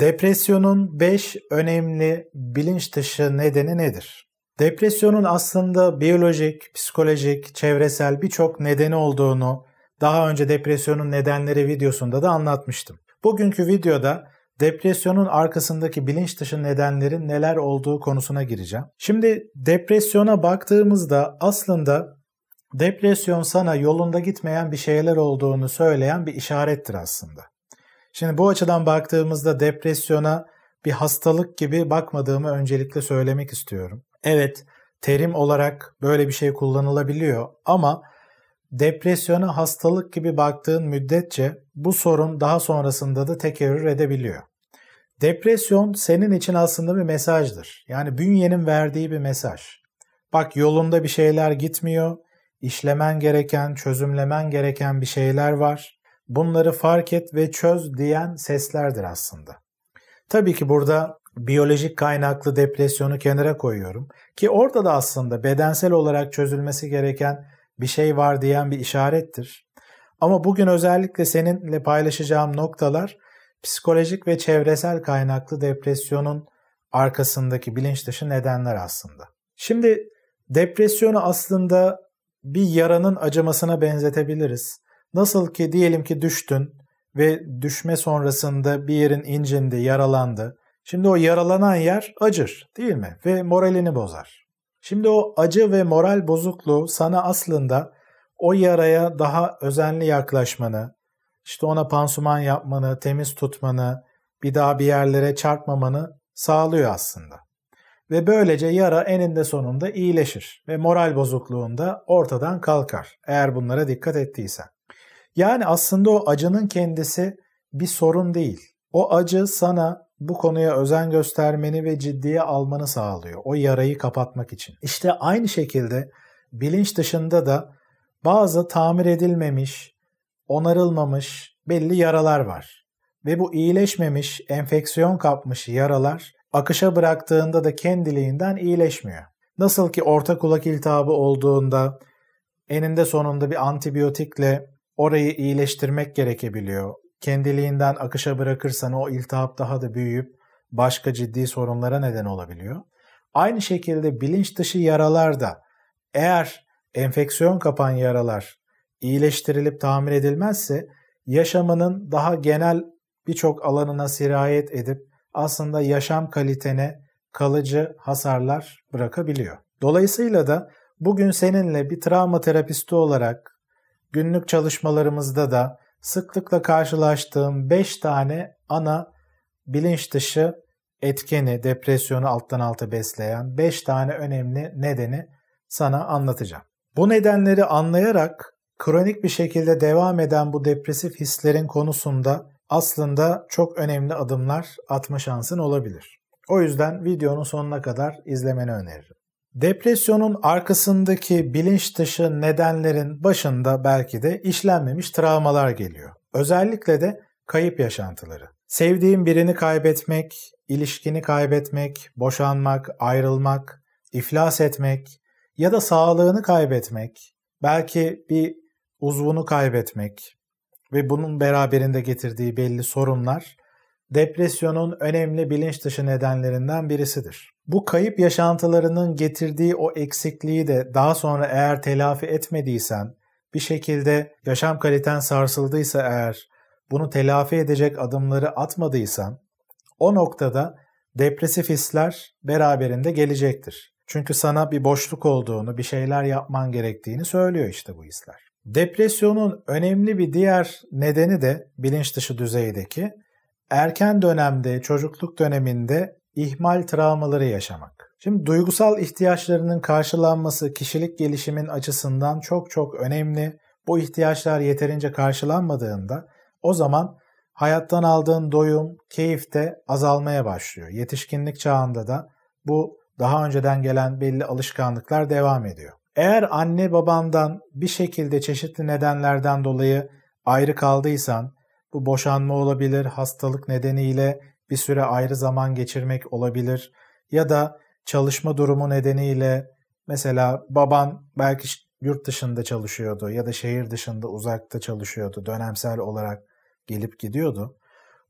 Depresyonun 5 önemli bilinç dışı nedeni nedir? Depresyonun aslında biyolojik, psikolojik, çevresel birçok nedeni olduğunu daha önce depresyonun nedenleri videosunda da anlatmıştım. Bugünkü videoda depresyonun arkasındaki bilinç dışı nedenlerin neler olduğu konusuna gireceğim. Şimdi depresyona baktığımızda aslında depresyon sana yolunda gitmeyen bir şeyler olduğunu söyleyen bir işarettir aslında. Şimdi bu açıdan baktığımızda depresyona bir hastalık gibi bakmadığımı öncelikle söylemek istiyorum. Evet, terim olarak böyle bir şey kullanılabiliyor ama depresyona hastalık gibi baktığın müddetçe bu sorun daha sonrasında da tekerrür edebiliyor. Depresyon senin için aslında bir mesajdır. Yani bünyenin verdiği bir mesaj. Bak yolunda bir şeyler gitmiyor, işlemen gereken, çözümlemen gereken bir şeyler var. Bunları fark et ve çöz diyen seslerdir aslında. Tabii ki burada biyolojik kaynaklı depresyonu kenara koyuyorum ki orada da aslında bedensel olarak çözülmesi gereken bir şey var diyen bir işarettir. Ama bugün özellikle seninle paylaşacağım noktalar psikolojik ve çevresel kaynaklı depresyonun arkasındaki bilinç dışı nedenler aslında. Şimdi depresyonu aslında bir yaranın acımasına benzetebiliriz. Nasıl ki diyelim ki düştün ve düşme sonrasında bir yerin incindi, yaralandı. Şimdi o yaralanan yer acır değil mi? Ve moralini bozar. Şimdi o acı ve moral bozukluğu sana aslında o yaraya daha özenli yaklaşmanı, işte ona pansuman yapmanı, temiz tutmanı, bir daha bir yerlere çarpmamanı sağlıyor aslında. Ve böylece yara eninde sonunda iyileşir ve moral bozukluğunda ortadan kalkar eğer bunlara dikkat ettiysen. Yani aslında o acının kendisi bir sorun değil. O acı sana bu konuya özen göstermeni ve ciddiye almanı sağlıyor. O yarayı kapatmak için. İşte aynı şekilde bilinç dışında da bazı tamir edilmemiş, onarılmamış belli yaralar var. Ve bu iyileşmemiş, enfeksiyon kapmış yaralar akışa bıraktığında da kendiliğinden iyileşmiyor. Nasıl ki orta kulak iltihabı olduğunda eninde sonunda bir antibiyotikle orayı iyileştirmek gerekebiliyor. Kendiliğinden akışa bırakırsan o iltihap daha da büyüyüp başka ciddi sorunlara neden olabiliyor. Aynı şekilde bilinç dışı yaralar da eğer enfeksiyon kapan yaralar iyileştirilip tamir edilmezse yaşamının daha genel birçok alanına sirayet edip aslında yaşam kalitene kalıcı hasarlar bırakabiliyor. Dolayısıyla da bugün seninle bir travma terapisti olarak günlük çalışmalarımızda da sıklıkla karşılaştığım 5 tane ana bilinç dışı etkeni, depresyonu alttan alta besleyen 5 tane önemli nedeni sana anlatacağım. Bu nedenleri anlayarak kronik bir şekilde devam eden bu depresif hislerin konusunda aslında çok önemli adımlar atma şansın olabilir. O yüzden videonun sonuna kadar izlemeni öneririm. Depresyonun arkasındaki bilinç dışı nedenlerin başında belki de işlenmemiş travmalar geliyor. Özellikle de kayıp yaşantıları. Sevdiğin birini kaybetmek, ilişkini kaybetmek, boşanmak, ayrılmak, iflas etmek ya da sağlığını kaybetmek, belki bir uzvunu kaybetmek ve bunun beraberinde getirdiği belli sorunlar depresyonun önemli bilinç dışı nedenlerinden birisidir. Bu kayıp yaşantılarının getirdiği o eksikliği de daha sonra eğer telafi etmediysen, bir şekilde yaşam kaliten sarsıldıysa eğer, bunu telafi edecek adımları atmadıysan, o noktada depresif hisler beraberinde gelecektir. Çünkü sana bir boşluk olduğunu, bir şeyler yapman gerektiğini söylüyor işte bu hisler. Depresyonun önemli bir diğer nedeni de bilinç dışı düzeydeki erken dönemde, çocukluk döneminde ihmal travmaları yaşamak. Şimdi duygusal ihtiyaçlarının karşılanması kişilik gelişimin açısından çok çok önemli. Bu ihtiyaçlar yeterince karşılanmadığında o zaman hayattan aldığın doyum, keyif de azalmaya başlıyor. Yetişkinlik çağında da bu daha önceden gelen belli alışkanlıklar devam ediyor. Eğer anne babandan bir şekilde çeşitli nedenlerden dolayı ayrı kaldıysan, bu boşanma olabilir, hastalık nedeniyle bir süre ayrı zaman geçirmek olabilir ya da çalışma durumu nedeniyle mesela baban belki yurt dışında çalışıyordu ya da şehir dışında uzakta çalışıyordu, dönemsel olarak gelip gidiyordu.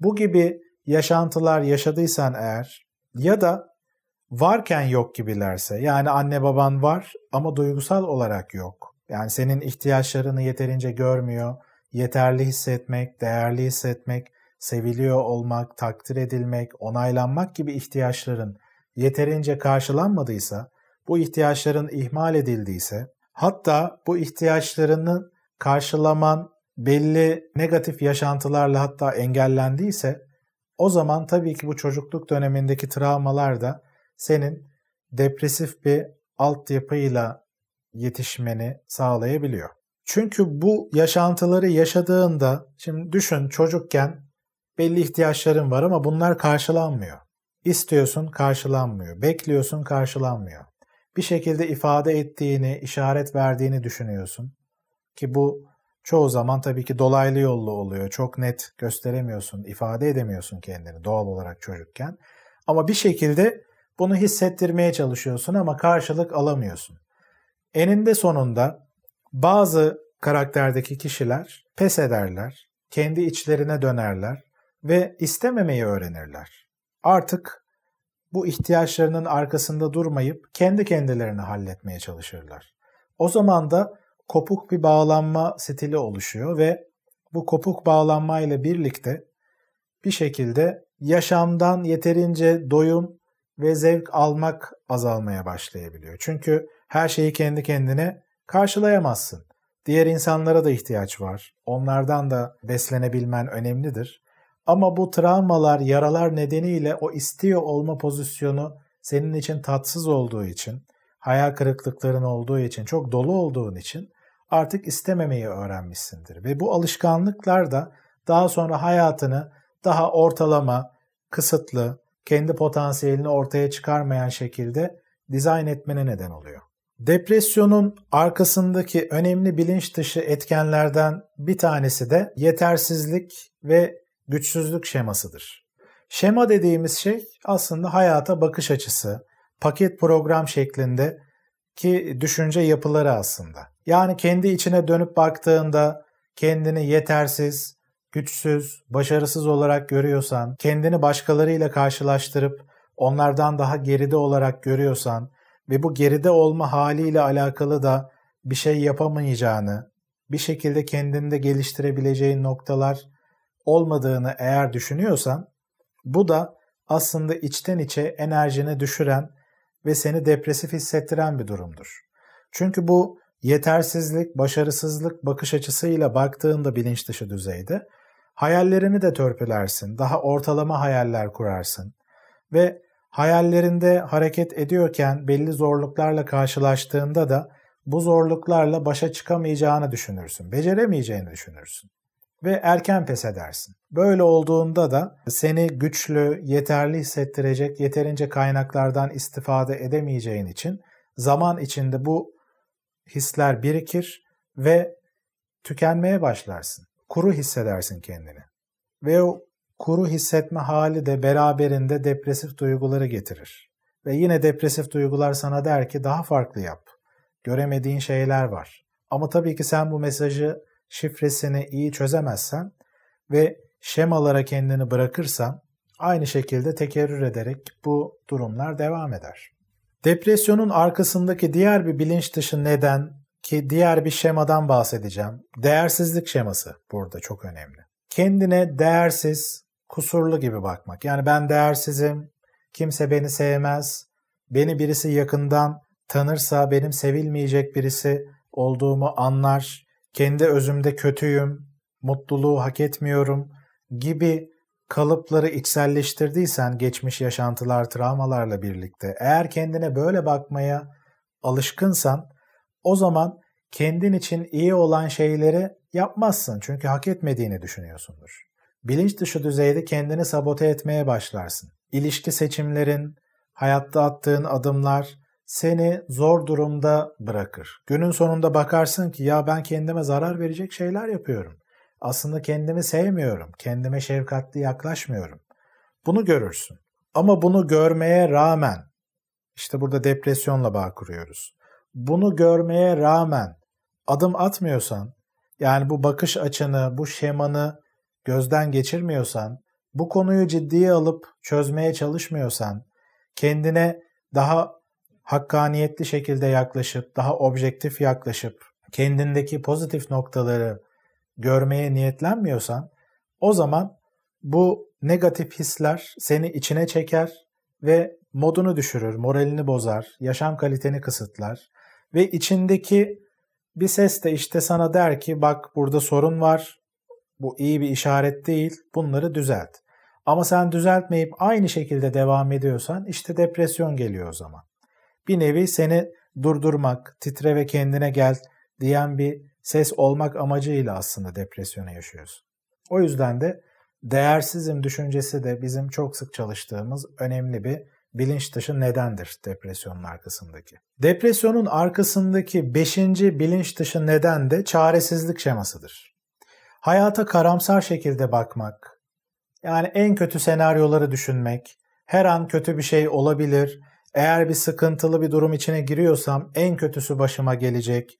Bu gibi yaşantılar yaşadıysan eğer ya da varken yok gibilerse yani anne baban var ama duygusal olarak yok. Yani senin ihtiyaçlarını yeterince görmüyor, yeterli hissetmek, değerli hissetmek, seviliyor olmak, takdir edilmek, onaylanmak gibi ihtiyaçların yeterince karşılanmadıysa, bu ihtiyaçların ihmal edildiyse, hatta bu ihtiyaçlarını karşılaman belli negatif yaşantılarla hatta engellendiyse, o zaman tabii ki bu çocukluk dönemindeki travmalar da senin depresif bir altyapıyla yetişmeni sağlayabiliyor. Çünkü bu yaşantıları yaşadığında, şimdi düşün çocukken belli ihtiyaçların var ama bunlar karşılanmıyor. İstiyorsun karşılanmıyor, bekliyorsun karşılanmıyor. Bir şekilde ifade ettiğini, işaret verdiğini düşünüyorsun. Ki bu çoğu zaman tabii ki dolaylı yollu oluyor. Çok net gösteremiyorsun, ifade edemiyorsun kendini doğal olarak çocukken. Ama bir şekilde bunu hissettirmeye çalışıyorsun ama karşılık alamıyorsun. Eninde sonunda bazı karakterdeki kişiler pes ederler, kendi içlerine dönerler ve istememeyi öğrenirler. Artık bu ihtiyaçlarının arkasında durmayıp kendi kendilerini halletmeye çalışırlar. O zaman da kopuk bir bağlanma stili oluşuyor ve bu kopuk bağlanma ile birlikte bir şekilde yaşamdan yeterince doyum ve zevk almak azalmaya başlayabiliyor. Çünkü her şeyi kendi kendine karşılayamazsın. Diğer insanlara da ihtiyaç var. Onlardan da beslenebilmen önemlidir. Ama bu travmalar, yaralar nedeniyle o istiyor olma pozisyonu senin için tatsız olduğu için, hayal kırıklıkların olduğu için, çok dolu olduğun için artık istememeyi öğrenmişsindir. Ve bu alışkanlıklar da daha sonra hayatını daha ortalama, kısıtlı, kendi potansiyelini ortaya çıkarmayan şekilde dizayn etmene neden oluyor. Depresyonun arkasındaki önemli bilinç dışı etkenlerden bir tanesi de yetersizlik ve güçsüzlük şemasıdır. Şema dediğimiz şey aslında hayata bakış açısı, paket program şeklinde ki düşünce yapıları aslında. Yani kendi içine dönüp baktığında kendini yetersiz, güçsüz, başarısız olarak görüyorsan, kendini başkalarıyla karşılaştırıp onlardan daha geride olarak görüyorsan ve bu geride olma haliyle alakalı da bir şey yapamayacağını, bir şekilde kendinde geliştirebileceğin noktalar olmadığını eğer düşünüyorsan, bu da aslında içten içe enerjini düşüren ve seni depresif hissettiren bir durumdur. Çünkü bu yetersizlik, başarısızlık bakış açısıyla baktığında bilinç dışı düzeyde hayallerini de törpülersin, daha ortalama hayaller kurarsın ve hayallerinde hareket ediyorken belli zorluklarla karşılaştığında da bu zorluklarla başa çıkamayacağını düşünürsün, beceremeyeceğini düşünürsün ve erken pes edersin. Böyle olduğunda da seni güçlü, yeterli hissettirecek yeterince kaynaklardan istifade edemeyeceğin için zaman içinde bu hisler birikir ve tükenmeye başlarsın. Kuru hissedersin kendini. Ve o kuru hissetme hali de beraberinde depresif duyguları getirir. Ve yine depresif duygular sana der ki daha farklı yap. Göremediğin şeyler var. Ama tabii ki sen bu mesajı şifresini iyi çözemezsen ve şemalara kendini bırakırsan aynı şekilde tekerrür ederek bu durumlar devam eder. Depresyonun arkasındaki diğer bir bilinç dışı neden ki diğer bir şemadan bahsedeceğim. Değersizlik şeması burada çok önemli. Kendine değersiz, kusurlu gibi bakmak. Yani ben değersizim, kimse beni sevmez, beni birisi yakından tanırsa benim sevilmeyecek birisi olduğumu anlar, kendi özümde kötüyüm, mutluluğu hak etmiyorum gibi kalıpları içselleştirdiysen geçmiş yaşantılar, travmalarla birlikte eğer kendine böyle bakmaya alışkınsan o zaman kendin için iyi olan şeyleri yapmazsın çünkü hak etmediğini düşünüyorsundur. Bilinç dışı düzeyde kendini sabote etmeye başlarsın. İlişki seçimlerin, hayatta attığın adımlar seni zor durumda bırakır. Günün sonunda bakarsın ki ya ben kendime zarar verecek şeyler yapıyorum. Aslında kendimi sevmiyorum, kendime şefkatli yaklaşmıyorum. Bunu görürsün. Ama bunu görmeye rağmen, işte burada depresyonla bağ kuruyoruz. Bunu görmeye rağmen adım atmıyorsan, yani bu bakış açını, bu şemanı gözden geçirmiyorsan, bu konuyu ciddiye alıp çözmeye çalışmıyorsan, kendine daha hakkaniyetli şekilde yaklaşıp, daha objektif yaklaşıp, kendindeki pozitif noktaları görmeye niyetlenmiyorsan, o zaman bu negatif hisler seni içine çeker ve modunu düşürür, moralini bozar, yaşam kaliteni kısıtlar ve içindeki bir ses de işte sana der ki bak burada sorun var, bu iyi bir işaret değil, bunları düzelt. Ama sen düzeltmeyip aynı şekilde devam ediyorsan işte depresyon geliyor o zaman. Bir nevi seni durdurmak, titre ve kendine gel diyen bir ses olmak amacıyla aslında depresyonu yaşıyorsun. O yüzden de değersizim düşüncesi de bizim çok sık çalıştığımız önemli bir bilinç dışı nedendir depresyonun arkasındaki. Depresyonun arkasındaki beşinci bilinç dışı neden de çaresizlik şemasıdır. Hayata karamsar şekilde bakmak, yani en kötü senaryoları düşünmek, her an kötü bir şey olabilir, eğer bir sıkıntılı bir durum içine giriyorsam en kötüsü başıma gelecek,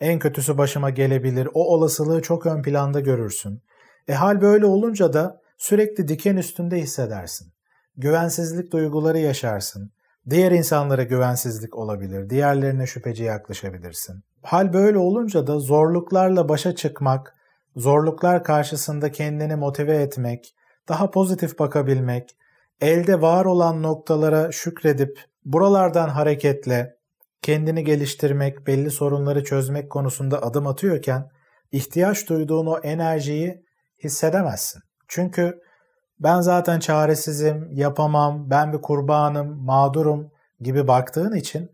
en kötüsü başıma gelebilir, o olasılığı çok ön planda görürsün. E hal böyle olunca da sürekli diken üstünde hissedersin. Güvensizlik duyguları yaşarsın. Diğer insanlara güvensizlik olabilir, diğerlerine şüpheci yaklaşabilirsin. Hal böyle olunca da zorluklarla başa çıkmak, zorluklar karşısında kendini motive etmek, daha pozitif bakabilmek, elde var olan noktalara şükredip buralardan hareketle kendini geliştirmek, belli sorunları çözmek konusunda adım atıyorken ihtiyaç duyduğun o enerjiyi hissedemezsin. Çünkü ben zaten çaresizim, yapamam, ben bir kurbanım, mağdurum gibi baktığın için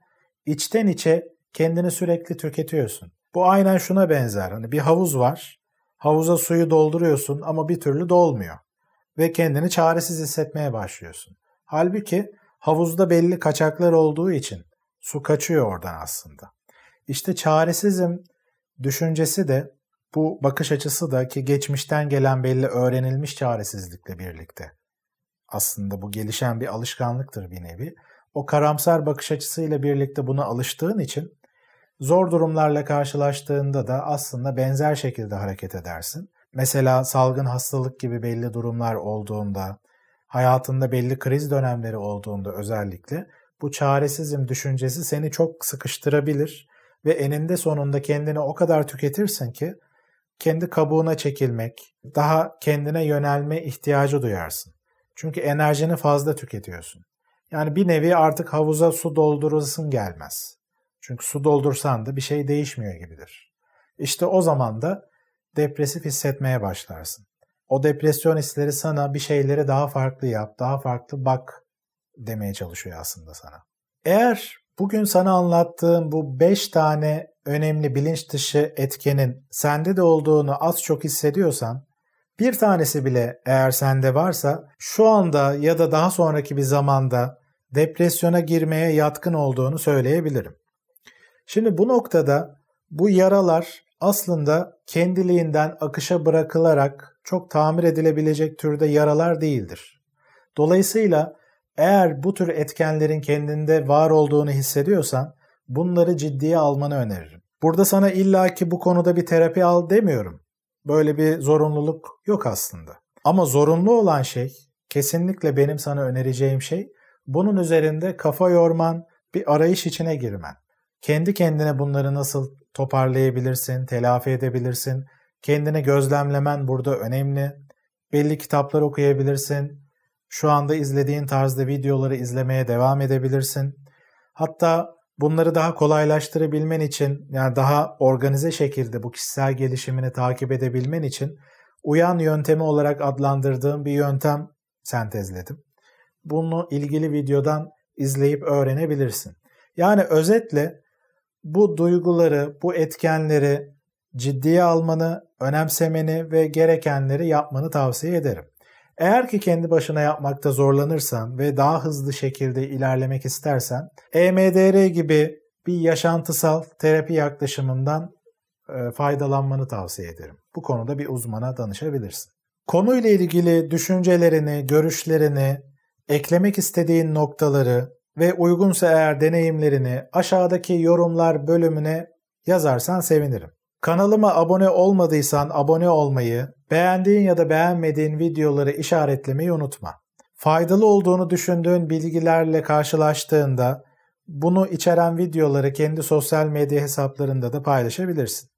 içten içe kendini sürekli tüketiyorsun. Bu aynen şuna benzer. Hani bir havuz var. Havuza suyu dolduruyorsun ama bir türlü dolmuyor. Ve kendini çaresiz hissetmeye başlıyorsun. Halbuki havuzda belli kaçaklar olduğu için su kaçıyor oradan aslında. İşte çaresizim düşüncesi de bu bakış açısı da ki geçmişten gelen belli öğrenilmiş çaresizlikle birlikte aslında bu gelişen bir alışkanlıktır bir nevi. O karamsar bakış açısıyla birlikte buna alıştığın için zor durumlarla karşılaştığında da aslında benzer şekilde hareket edersin. Mesela salgın hastalık gibi belli durumlar olduğunda, hayatında belli kriz dönemleri olduğunda özellikle bu çaresizim düşüncesi seni çok sıkıştırabilir ve eninde sonunda kendini o kadar tüketirsin ki kendi kabuğuna çekilmek, daha kendine yönelme ihtiyacı duyarsın. Çünkü enerjini fazla tüketiyorsun. Yani bir nevi artık havuza su doldurasın gelmez. Çünkü su doldursan da bir şey değişmiyor gibidir. İşte o zaman da depresif hissetmeye başlarsın. O depresyon hisleri sana bir şeyleri daha farklı yap, daha farklı bak demeye çalışıyor aslında sana. Eğer bugün sana anlattığım bu 5 tane önemli bilinç dışı etkenin sende de olduğunu az çok hissediyorsan, bir tanesi bile eğer sende varsa şu anda ya da daha sonraki bir zamanda depresyona girmeye yatkın olduğunu söyleyebilirim. Şimdi bu noktada bu yaralar aslında kendiliğinden akışa bırakılarak çok tamir edilebilecek türde yaralar değildir. Dolayısıyla eğer bu tür etkenlerin kendinde var olduğunu hissediyorsan bunları ciddiye almanı öneririm. Burada sana illaki bu konuda bir terapi al demiyorum. Böyle bir zorunluluk yok aslında. Ama zorunlu olan şey, kesinlikle benim sana önereceğim şey, bunun üzerinde kafa yorman, bir arayış içine girmen. Kendi kendine bunları nasıl toparlayabilirsin, telafi edebilirsin, kendini gözlemlemen burada önemli. Belli kitaplar okuyabilirsin, şu anda izlediğin tarzda videoları izlemeye devam edebilirsin. Hatta bunları daha kolaylaştırabilmen için yani daha organize şekilde bu kişisel gelişimini takip edebilmen için uyan yöntemi olarak adlandırdığım bir yöntem sentezledim. Bunu ilgili videodan izleyip öğrenebilirsin. Yani özetle bu duyguları, bu etkenleri ciddiye almanı, önemsemeni ve gerekenleri yapmanı tavsiye ederim. Eğer ki kendi başına yapmakta zorlanırsan ve daha hızlı şekilde ilerlemek istersen EMDR gibi bir yaşantısal terapi yaklaşımından e, faydalanmanı tavsiye ederim. Bu konuda bir uzmana danışabilirsin. Konuyla ilgili düşüncelerini, görüşlerini, eklemek istediğin noktaları ve uygunsa eğer deneyimlerini aşağıdaki yorumlar bölümüne yazarsan sevinirim. Kanalıma abone olmadıysan abone olmayı, beğendiğin ya da beğenmediğin videoları işaretlemeyi unutma. Faydalı olduğunu düşündüğün bilgilerle karşılaştığında bunu içeren videoları kendi sosyal medya hesaplarında da paylaşabilirsin.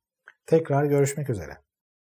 Tekrar görüşmek üzere.